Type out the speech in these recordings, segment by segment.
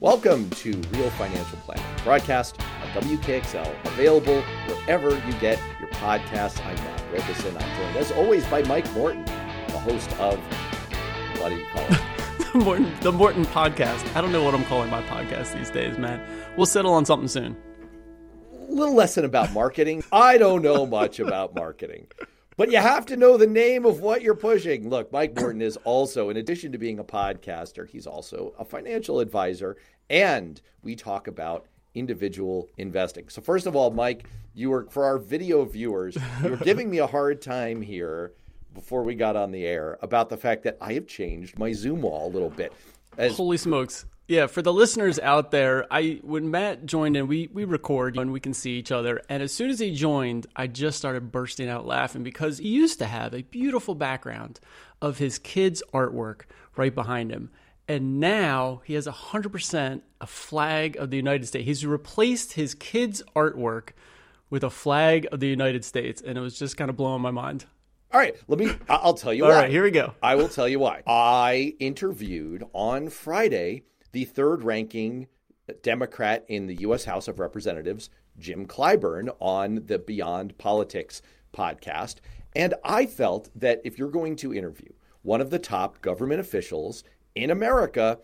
Welcome to Real Financial Planning, broadcast on WKXL, available wherever you get your podcasts. I'm Matt Robison. I'm joined, as always, by Mike Morton, the host of, what do you call it? the, Morton, the Morton Podcast. I don't know what I'm calling my podcast these days, man. We'll settle on something soon. A little lesson about marketing. I don't know much about marketing. But you have to know the name of what you're pushing. Look, Mike Morton is also, in addition to being a podcaster, he's also a financial advisor. And we talk about individual investing. So, first of all, Mike, you were, for our video viewers, you were giving me a hard time here before we got on the air about the fact that I have changed my Zoom wall a little bit. As, Holy smokes. Yeah, for the listeners out there, I when Matt joined in, we we record and we can see each other. And as soon as he joined, I just started bursting out laughing because he used to have a beautiful background of his kids' artwork right behind him. And now he has 100% a flag of the United States. He's replaced his kids' artwork with a flag of the United States. And it was just kind of blowing my mind. All right, let me. I'll tell you All why. All right, here we go. I will tell you why. I interviewed on Friday the third ranking Democrat in the U.S. House of Representatives, Jim Clyburn, on the Beyond Politics podcast. And I felt that if you're going to interview one of the top government officials in America,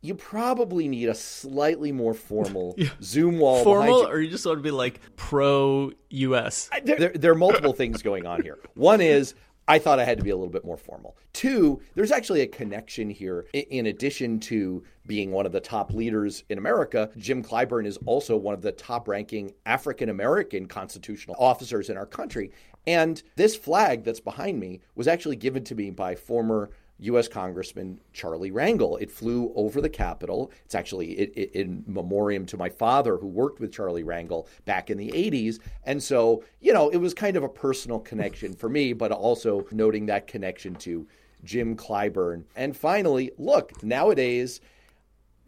you probably need a slightly more formal yeah. Zoom wall. Formal, you. or you just want to be like pro U.S. There, there, are multiple things going on here. One is I thought I had to be a little bit more formal. Two, there's actually a connection here. In addition to being one of the top leaders in America, Jim Clyburn is also one of the top ranking African American constitutional officers in our country. And this flag that's behind me was actually given to me by former U.S. Congressman Charlie Rangel. It flew over the Capitol. It's actually in memoriam to my father, who worked with Charlie Rangel back in the 80s. And so, you know, it was kind of a personal connection for me, but also noting that connection to Jim Clyburn. And finally, look, nowadays,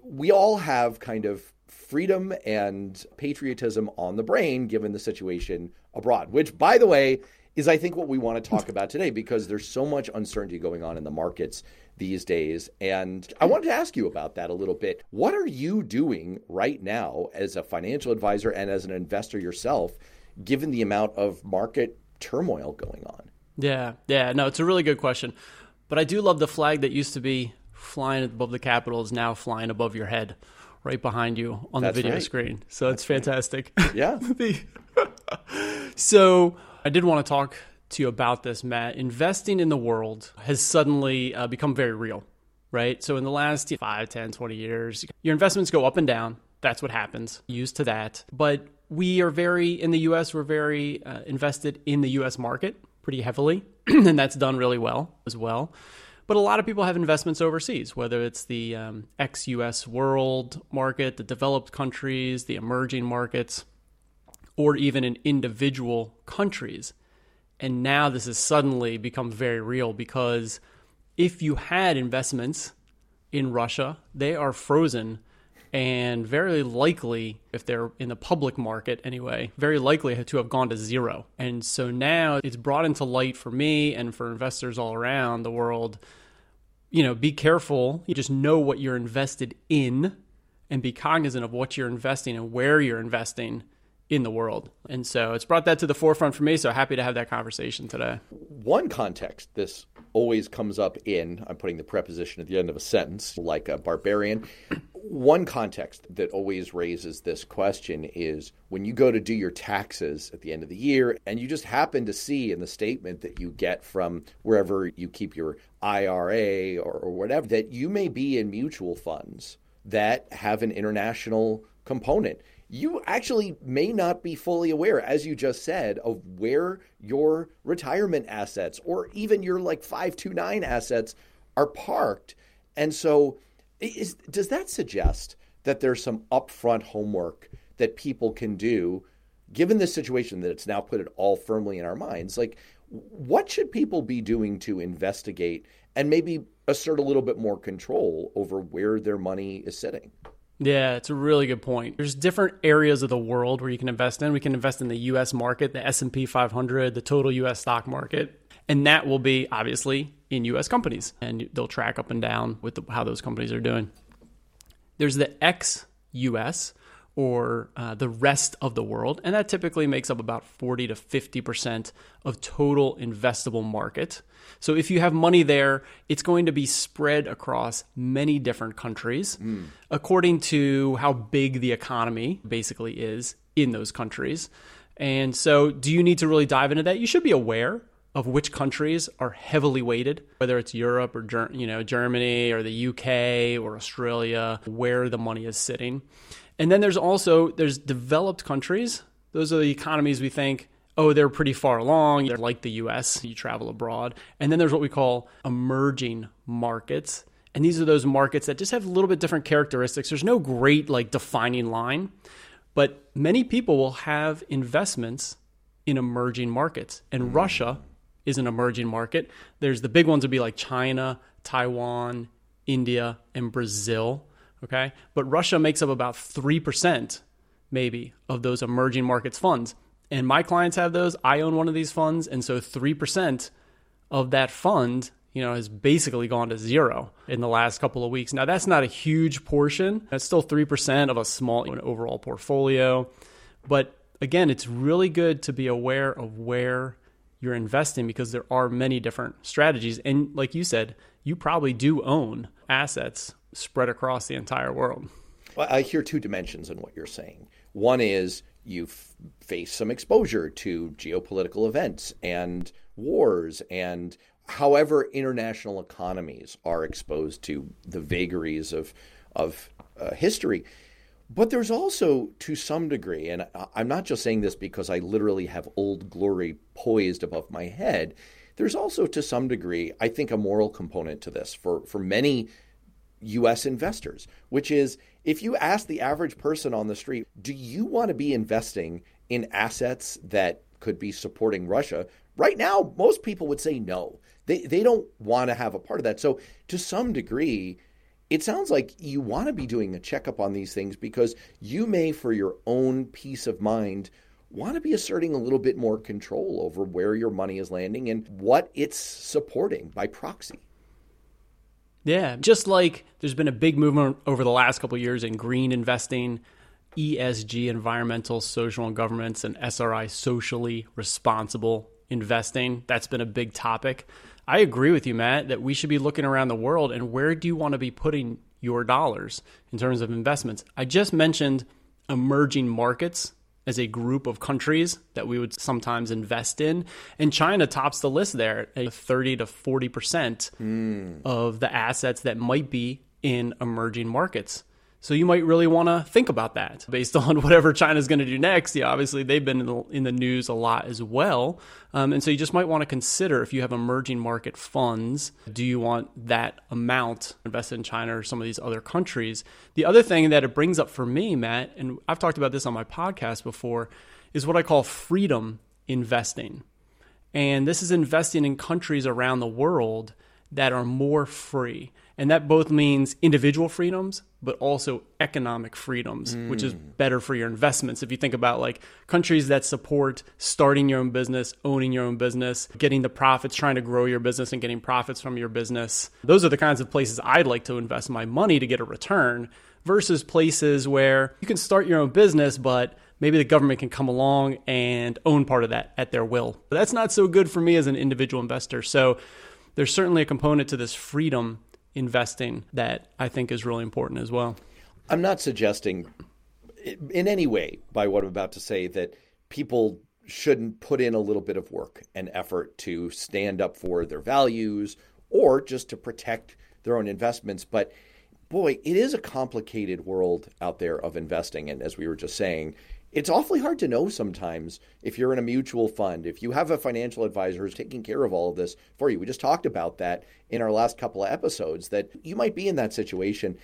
we all have kind of freedom and patriotism on the brain given the situation abroad, which, by the way, is I think what we want to talk about today because there's so much uncertainty going on in the markets these days. And I wanted to ask you about that a little bit. What are you doing right now as a financial advisor and as an investor yourself, given the amount of market turmoil going on? Yeah, yeah, no, it's a really good question. But I do love the flag that used to be flying above the Capitol is now flying above your head, right behind you on That's the video right. screen. So That's it's fantastic. Right. Yeah. so I did want to talk to you about this, Matt. Investing in the world has suddenly uh, become very real, right? So in the last 5, 10, 20 years, your investments go up and down. That's what happens. Used to that. But we are very, in the US, we're very uh, invested in the US market pretty heavily, and that's done really well as well. But a lot of people have investments overseas, whether it's the um, ex US world market, the developed countries, the emerging markets or even in individual countries. And now this has suddenly become very real because if you had investments in Russia, they are frozen and very likely, if they're in the public market anyway, very likely to have gone to zero. And so now it's brought into light for me and for investors all around the world. You know, be careful. You just know what you're invested in and be cognizant of what you're investing and where you're investing in the world. And so it's brought that to the forefront for me. So happy to have that conversation today. One context this always comes up in, I'm putting the preposition at the end of a sentence, like a barbarian. One context that always raises this question is when you go to do your taxes at the end of the year and you just happen to see in the statement that you get from wherever you keep your IRA or, or whatever that you may be in mutual funds that have an international component you actually may not be fully aware, as you just said, of where your retirement assets or even your like 529 assets are parked. And so, is, does that suggest that there's some upfront homework that people can do, given the situation that it's now put it all firmly in our minds? Like, what should people be doing to investigate and maybe assert a little bit more control over where their money is sitting? Yeah, it's a really good point. There's different areas of the world where you can invest in. We can invest in the US market, the S&P 500, the total US stock market, and that will be obviously in US companies and they'll track up and down with the, how those companies are doing. There's the ex US or uh, the rest of the world, and that typically makes up about 40 to 50% of total investable market. So if you have money there, it's going to be spread across many different countries mm. according to how big the economy basically is in those countries. And so, do you need to really dive into that? You should be aware of which countries are heavily weighted, whether it's Europe or you know Germany or the UK or Australia, where the money is sitting. And then there's also there's developed countries. Those are the economies we think oh, they're pretty far along. They're like the US, you travel abroad. And then there's what we call emerging markets. And these are those markets that just have a little bit different characteristics. There's no great like defining line, but many people will have investments in emerging markets. And. Russia is an emerging market. There's the big ones would be like China, Taiwan, India, and Brazil. Okay. But Russia makes up about 3% maybe of those emerging markets funds and my clients have those. I own one of these funds, and so three percent of that fund, you know, has basically gone to zero in the last couple of weeks. Now that's not a huge portion. That's still three percent of a small overall portfolio, but again, it's really good to be aware of where you're investing because there are many different strategies. And like you said, you probably do own assets spread across the entire world. Well, I hear two dimensions in what you're saying. One is you face some exposure to geopolitical events and wars and however international economies are exposed to the vagaries of of uh, history but there's also to some degree and i'm not just saying this because i literally have old glory poised above my head there's also to some degree i think a moral component to this for for many US investors which is if you ask the average person on the street, do you want to be investing in assets that could be supporting Russia? Right now, most people would say no. They, they don't want to have a part of that. So, to some degree, it sounds like you want to be doing a checkup on these things because you may, for your own peace of mind, want to be asserting a little bit more control over where your money is landing and what it's supporting by proxy. Yeah, just like there's been a big movement over the last couple years in green investing, ESG, environmental, social, and governance, and SRI, socially responsible investing. That's been a big topic. I agree with you, Matt, that we should be looking around the world and where do you want to be putting your dollars in terms of investments? I just mentioned emerging markets as a group of countries that we would sometimes invest in. And China tops the list there at 30 to 40% mm. of the assets that might be in emerging markets. So you might really want to think about that based on whatever China's going to do next. Yeah, obviously they've been in the, in the news a lot as well, um, and so you just might want to consider if you have emerging market funds, do you want that amount invested in China or some of these other countries? The other thing that it brings up for me, Matt, and I've talked about this on my podcast before, is what I call freedom investing, and this is investing in countries around the world that are more free. And that both means individual freedoms, but also economic freedoms, mm. which is mm. better for your investments. If you think about like countries that support starting your own business, owning your own business, getting the profits, trying to grow your business and getting profits from your business, those are the kinds of places I'd like to invest my money to get a return versus places where you can start your own business, but maybe the government can come along and own part of that at their will. But that's not so good for me as an individual investor. So there's certainly a component to this freedom investing that I think is really important as well. I'm not suggesting in any way by what I'm about to say that people shouldn't put in a little bit of work and effort to stand up for their values or just to protect their own investments. But boy, it is a complicated world out there of investing. And as we were just saying, it's awfully hard to know sometimes if you're in a mutual fund, if you have a financial advisor who's taking care of all of this for you. We just talked about that in our last couple of episodes that you might be in that situation.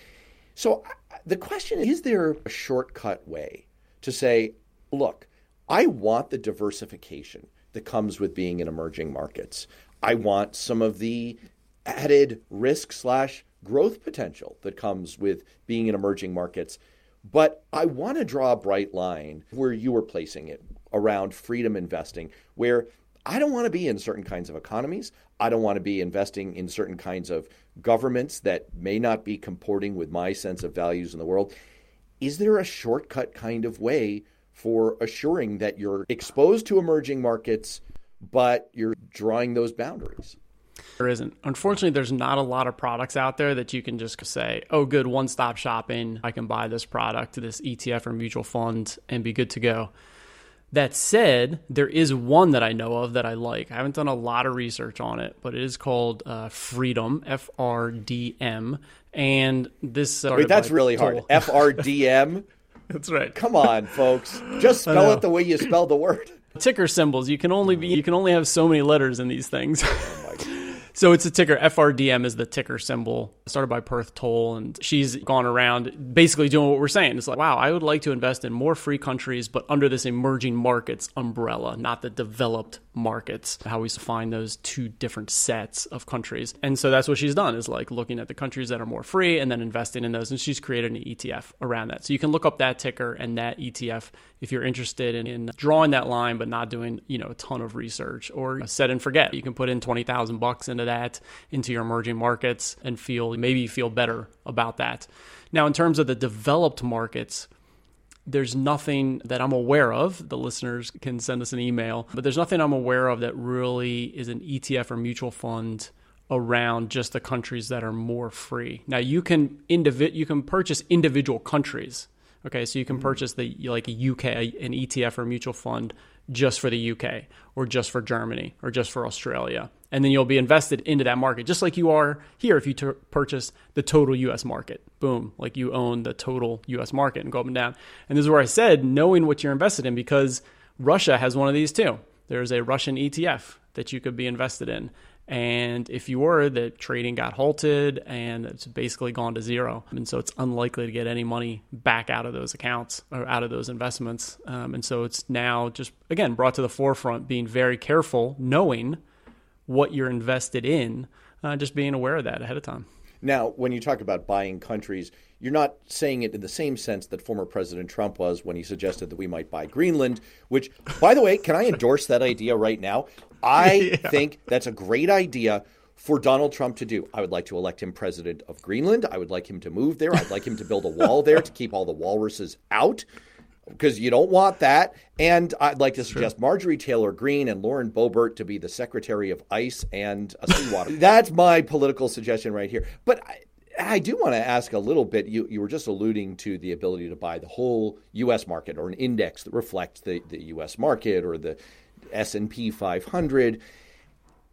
So the question is, is there a shortcut way to say, look, I want the diversification that comes with being in emerging markets. I want some of the added risk slash growth potential that comes with being in emerging markets. But I want to draw a bright line where you were placing it around freedom investing, where I don't want to be in certain kinds of economies. I don't want to be investing in certain kinds of governments that may not be comporting with my sense of values in the world. Is there a shortcut kind of way for assuring that you're exposed to emerging markets, but you're drawing those boundaries? There isn't. Unfortunately, there's not a lot of products out there that you can just say, oh, good, one stop shopping. I can buy this product, this ETF or mutual fund, and be good to go. That said, there is one that I know of that I like. I haven't done a lot of research on it, but it is called uh, Freedom, F R D M. And this. Wait, that's really Tolle. hard. F R D M? That's right. Come on, folks. Just spell it the way you spell the word. Ticker symbols. You can only be, you can only have so many letters in these things. So it's a ticker. FRDM is the ticker symbol. Started by Perth Tolle. and she's gone around basically doing what we're saying. It's like, wow, I would like to invest in more free countries, but under this emerging markets umbrella, not the developed markets. How we find those two different sets of countries. And so that's what she's done is like looking at the countries that are more free and then investing in those. And she's created an ETF around that. So you can look up that ticker and that ETF if you're interested in, in drawing that line, but not doing, you know, a ton of research or set and forget. You can put in 20,000 bucks into that, into your emerging markets and feel, maybe feel better about that. Now, in terms of the developed markets, there's nothing that I'm aware of. The listeners can send us an email, but there's nothing I'm aware of that really is an ETF or mutual fund around just the countries that are more free. Now you can indivi- you can purchase individual countries Okay, so you can mm-hmm. purchase the like a UK an ETF or mutual fund just for the UK or just for Germany or just for Australia, and then you'll be invested into that market just like you are here if you t- purchase the total US market. Boom, like you own the total US market and go up and down. And this is where I said knowing what you're invested in because Russia has one of these too. There's a Russian ETF that you could be invested in. And if you were, the trading got halted and it's basically gone to zero. And so it's unlikely to get any money back out of those accounts or out of those investments. Um, and so it's now just, again, brought to the forefront, being very careful, knowing what you're invested in, uh, just being aware of that ahead of time. Now, when you talk about buying countries, you're not saying it in the same sense that former President Trump was when he suggested that we might buy Greenland, which, by the way, can I endorse that idea right now? I yeah. think that's a great idea for Donald Trump to do. I would like to elect him president of Greenland. I would like him to move there. I'd like him to build a wall there to keep all the walruses out because you don't want that. And I'd like to suggest Marjorie Taylor Greene and Lauren Boebert to be the Secretary of Ice and a Seawater. That's my political suggestion right here. But I, I do want to ask a little bit. You, you were just alluding to the ability to buy the whole U.S. market or an index that reflects the, the U.S. market or the S&P 500.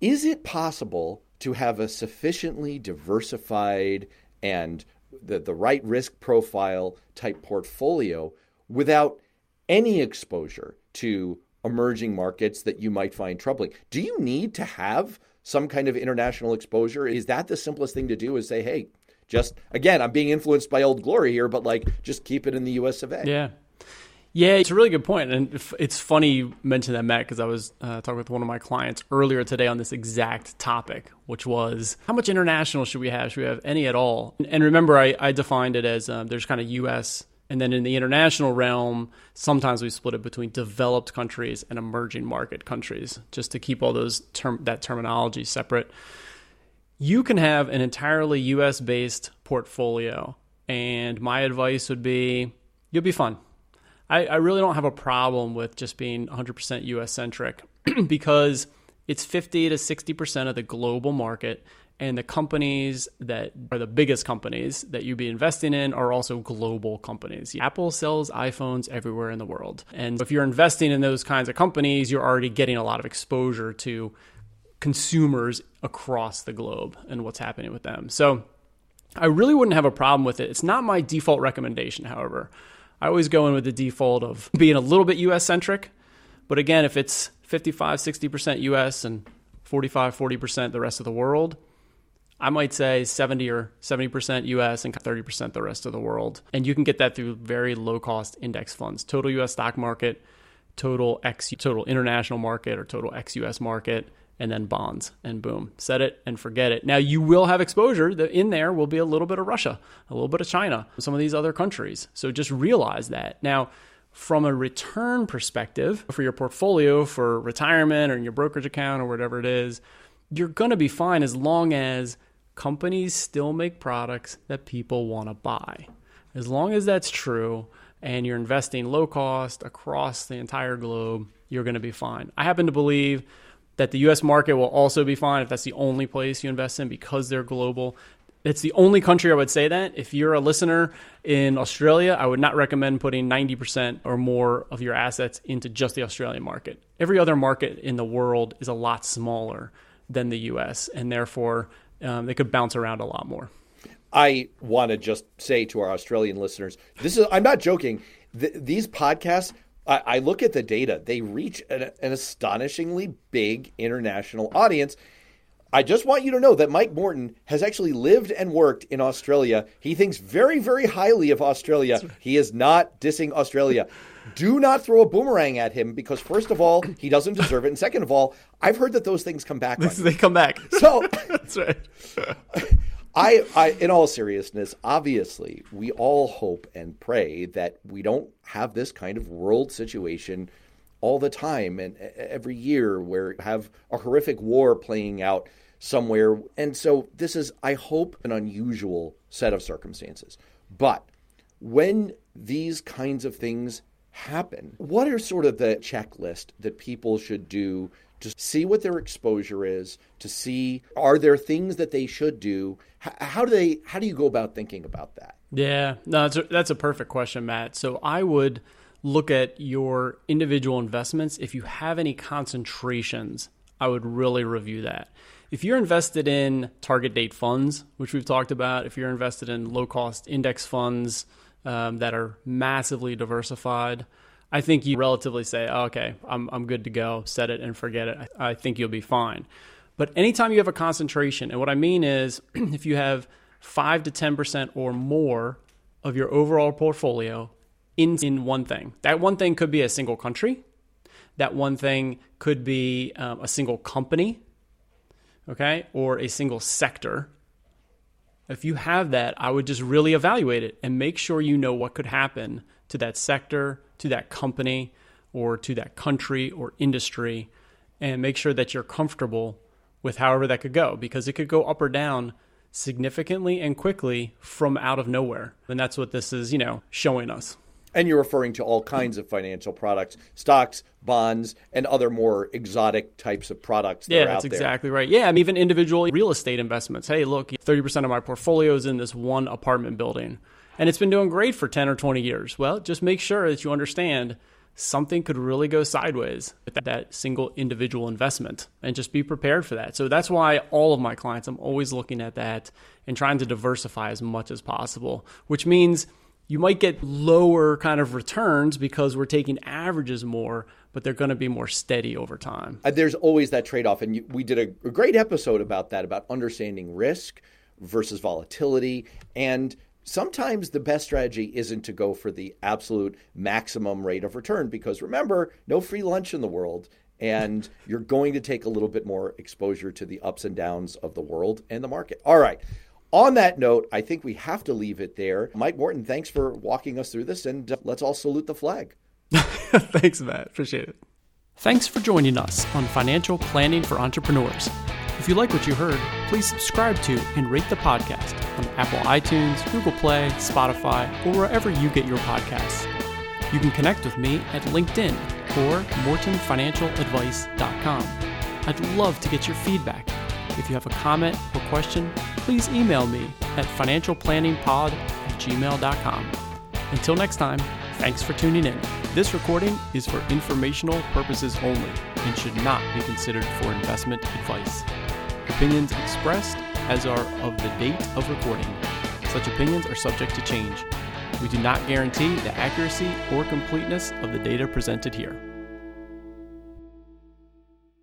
Is it possible to have a sufficiently diversified and the, the right risk profile type portfolio without any exposure to emerging markets that you might find troubling. Do you need to have some kind of international exposure? Is that the simplest thing to do is say, hey, just again, I'm being influenced by old glory here, but like just keep it in the US of A. Yeah. Yeah, it's a really good point, and it's funny you mentioned that, Matt, because I was uh, talking with one of my clients earlier today on this exact topic, which was how much international should we have? Should we have any at all? And remember, I, I defined it as um, there's kind of U.S. And then in the international realm, sometimes we split it between developed countries and emerging market countries, just to keep all those term that terminology separate. You can have an entirely US based portfolio, and my advice would be you'll be fine. I, I really don't have a problem with just being 100% US centric because it's 50 to 60% of the global market and the companies that are the biggest companies that you'd be investing in are also global companies. Apple sells iPhones everywhere in the world. And if you're investing in those kinds of companies, you're already getting a lot of exposure to consumers across the globe and what's happening with them. So I really wouldn't have a problem with it. It's not my default recommendation, however. I always go in with the default of being a little bit US centric. But again, if it's 55, 60% US and 45, 40% the rest of the world, I might say 70 or 70% US and 30% the rest of the world. And you can get that through very low cost index funds. Total US stock market, total X total international market or total ex US market and then bonds and boom, set it and forget it. Now you will have exposure in there will be a little bit of Russia, a little bit of China, some of these other countries. So just realize that. Now from a return perspective for your portfolio for retirement or in your brokerage account or whatever it is, you're going to be fine as long as companies still make products that people want to buy. As long as that's true and you're investing low cost across the entire globe, you're going to be fine. I happen to believe that the US market will also be fine if that's the only place you invest in because they're global. It's the only country I would say that. If you're a listener in Australia, I would not recommend putting 90% or more of your assets into just the Australian market. Every other market in the world is a lot smaller than the US, and therefore um, they could bounce around a lot more. I want to just say to our Australian listeners, this is I'm not joking. Th- these podcasts, I, I, look at the data; they reach an, an astonishingly big international audience. I just want you to know that Mike Morton has actually lived and worked in Australia. He thinks very, very highly of Australia. He is not dissing Australia. Do not throw a boomerang at him because, first of all, he doesn't deserve it. And second of all, I've heard that those things come back. they come back. So that's right. I, I, in all seriousness, obviously, we all hope and pray that we don't have this kind of world situation all the time and every year where have a horrific war playing out somewhere. And so this is, I hope, an unusual set of circumstances. But when these kinds of things happen, what are sort of the checklist that people should do to see what their exposure is, to see are there things that they should do? How do they how do you go about thinking about that? Yeah, no, that's a, that's a perfect question, Matt. So I would look at your individual investments. If you have any concentrations, I would really review that. If you're invested in target date funds, which we've talked about, if you're invested in low cost index funds um, that are massively diversified, I think you relatively say, oh, okay, I'm, I'm good to go, set it and forget it. I, I think you'll be fine. But anytime you have a concentration, and what I mean is if you have 5 to 10% or more of your overall portfolio in, in one thing, that one thing could be a single country, that one thing could be um, a single company okay, or a single sector, if you have that, I would just really evaluate it and make sure you know what could happen to that sector, to that company, or to that country or industry, and make sure that you're comfortable with however that could go because it could go up or down significantly and quickly from out of nowhere. And that's what this is, you know, showing us. And you're referring to all kinds of financial products, stocks, bonds, and other more exotic types of products that yeah, that's exactly right. Yeah, I mean, even individual real estate investments. Hey, look, 30% of my portfolio is in this one apartment building, and it's been doing great for 10 or 20 years. Well, just make sure that you understand something could really go sideways with that single individual investment and just be prepared for that. So that's why all of my clients, I'm always looking at that and trying to diversify as much as possible, which means – you might get lower kind of returns because we're taking averages more, but they're going to be more steady over time. Uh, there's always that trade off. And you, we did a, a great episode about that, about understanding risk versus volatility. And sometimes the best strategy isn't to go for the absolute maximum rate of return because remember, no free lunch in the world. And you're going to take a little bit more exposure to the ups and downs of the world and the market. All right. On that note, I think we have to leave it there. Mike Morton, thanks for walking us through this, and uh, let's all salute the flag. thanks, Matt. Appreciate it. Thanks for joining us on Financial Planning for Entrepreneurs. If you like what you heard, please subscribe to and rate the podcast on Apple iTunes, Google Play, Spotify, or wherever you get your podcasts. You can connect with me at LinkedIn or mortonfinancialadvice.com. I'd love to get your feedback if you have a comment or question, please email me at financialplanningpod at gmail.com. Until next time, thanks for tuning in. This recording is for informational purposes only and should not be considered for investment advice. Opinions expressed as are of the date of recording. Such opinions are subject to change. We do not guarantee the accuracy or completeness of the data presented here.